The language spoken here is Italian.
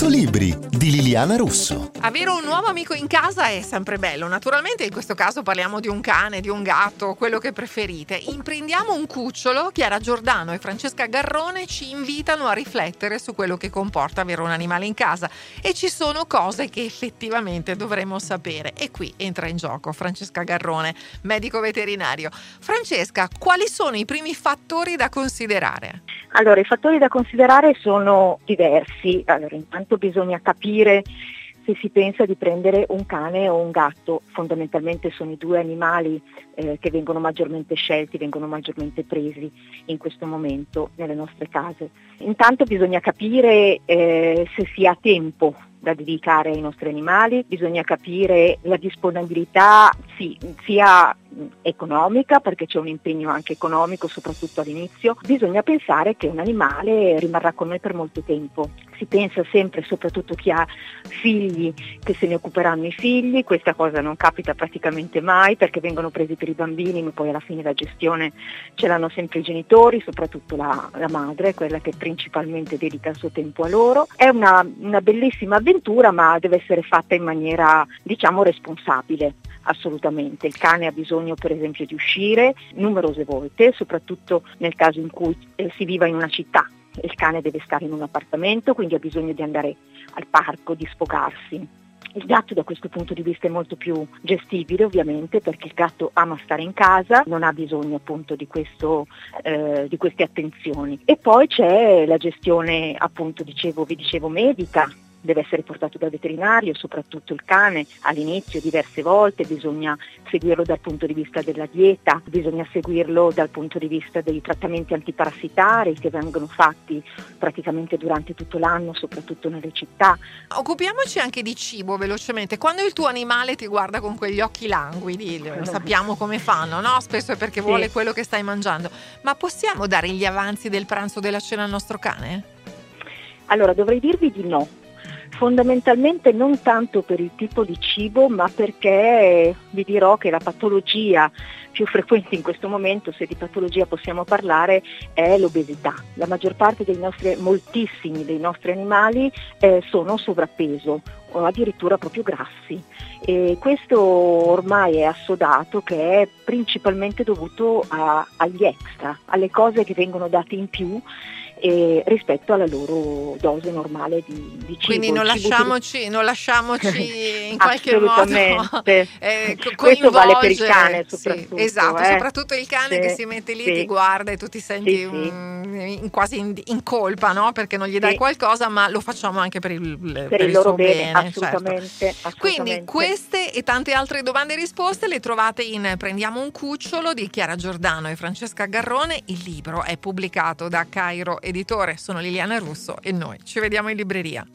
100 libri di Liliana Russo. Avere un nuovo amico in casa è sempre bello. Naturalmente in questo caso parliamo di un cane, di un gatto, quello che preferite. Imprendiamo un cucciolo. Chiara Giordano e Francesca Garrone ci invitano a riflettere su quello che comporta avere un animale in casa e ci sono cose che effettivamente dovremmo sapere. E qui entra in gioco Francesca Garrone, medico veterinario. Francesca, quali sono i primi fattori da considerare? Allora, i fattori da considerare sono diversi. Allora, intanto bisogna capire se si pensa di prendere un cane o un gatto. Fondamentalmente sono i due animali eh, che vengono maggiormente scelti, vengono maggiormente presi in questo momento nelle nostre case. Intanto bisogna capire eh, se si ha tempo da dedicare ai nostri animali, bisogna capire la disponibilità sì, sia economica perché c'è un impegno anche economico soprattutto all'inizio, bisogna pensare che un animale rimarrà con noi per molto tempo. Si pensa sempre, soprattutto chi ha figli, che se ne occuperanno i figli, questa cosa non capita praticamente mai perché vengono presi per i bambini ma poi alla fine la gestione ce l'hanno sempre i genitori, soprattutto la, la madre, quella che principalmente dedica il suo tempo a loro. È una, una bellissima avventura ma deve essere fatta in maniera diciamo responsabile assolutamente. Il cane ha bisogno per esempio di uscire numerose volte, soprattutto nel caso in cui eh, si viva in una città. Il cane deve stare in un appartamento, quindi ha bisogno di andare al parco, di sfogarsi. Il gatto da questo punto di vista è molto più gestibile ovviamente perché il gatto ama stare in casa, non ha bisogno appunto di, questo, eh, di queste attenzioni. E poi c'è la gestione appunto dicevo, vi dicevo medica, deve essere portato dal veterinario, soprattutto il cane all'inizio diverse volte, bisogna seguirlo dal punto di vista della dieta, bisogna seguirlo dal punto di vista dei trattamenti antiparassitari che vengono fatti praticamente durante tutto l'anno, soprattutto nelle città. Occupiamoci anche di cibo velocemente. Quando il tuo animale ti guarda con quegli occhi languidi, sappiamo come fanno, no? Spesso è perché sì. vuole quello che stai mangiando, ma possiamo dare gli avanzi del pranzo o della cena al nostro cane? Allora, dovrei dirvi di no, Fondamentalmente non tanto per il tipo di cibo, ma perché vi dirò che la patologia più frequente in questo momento, se di patologia possiamo parlare, è l'obesità. La maggior parte dei nostri, moltissimi dei nostri animali eh, sono sovrappeso o addirittura proprio grassi. E questo ormai è assodato che è principalmente dovuto a, agli extra, alle cose che vengono date in più eh, rispetto alla loro dose normale di, di cibo. Quindi non lasciamoci, non lasciamoci in qualche modo eh, Questo vale per il cane soprattutto. Sì, esatto, eh. soprattutto il cane sì, che si mette lì, sì. ti guarda e tu ti senti in, quasi in, in, colpa no? perché non gli dai qualcosa, ma lo facciamo anche per il, per per il, il loro bene. bene assolutamente, certo. assolutamente. Quindi queste e tante altre domande e risposte le trovate in Prendiamo un cucciolo di Chiara Giordano e Francesca Garrone. Il libro è pubblicato da Cairo e editore, sono Liliana Russo e noi ci vediamo in libreria.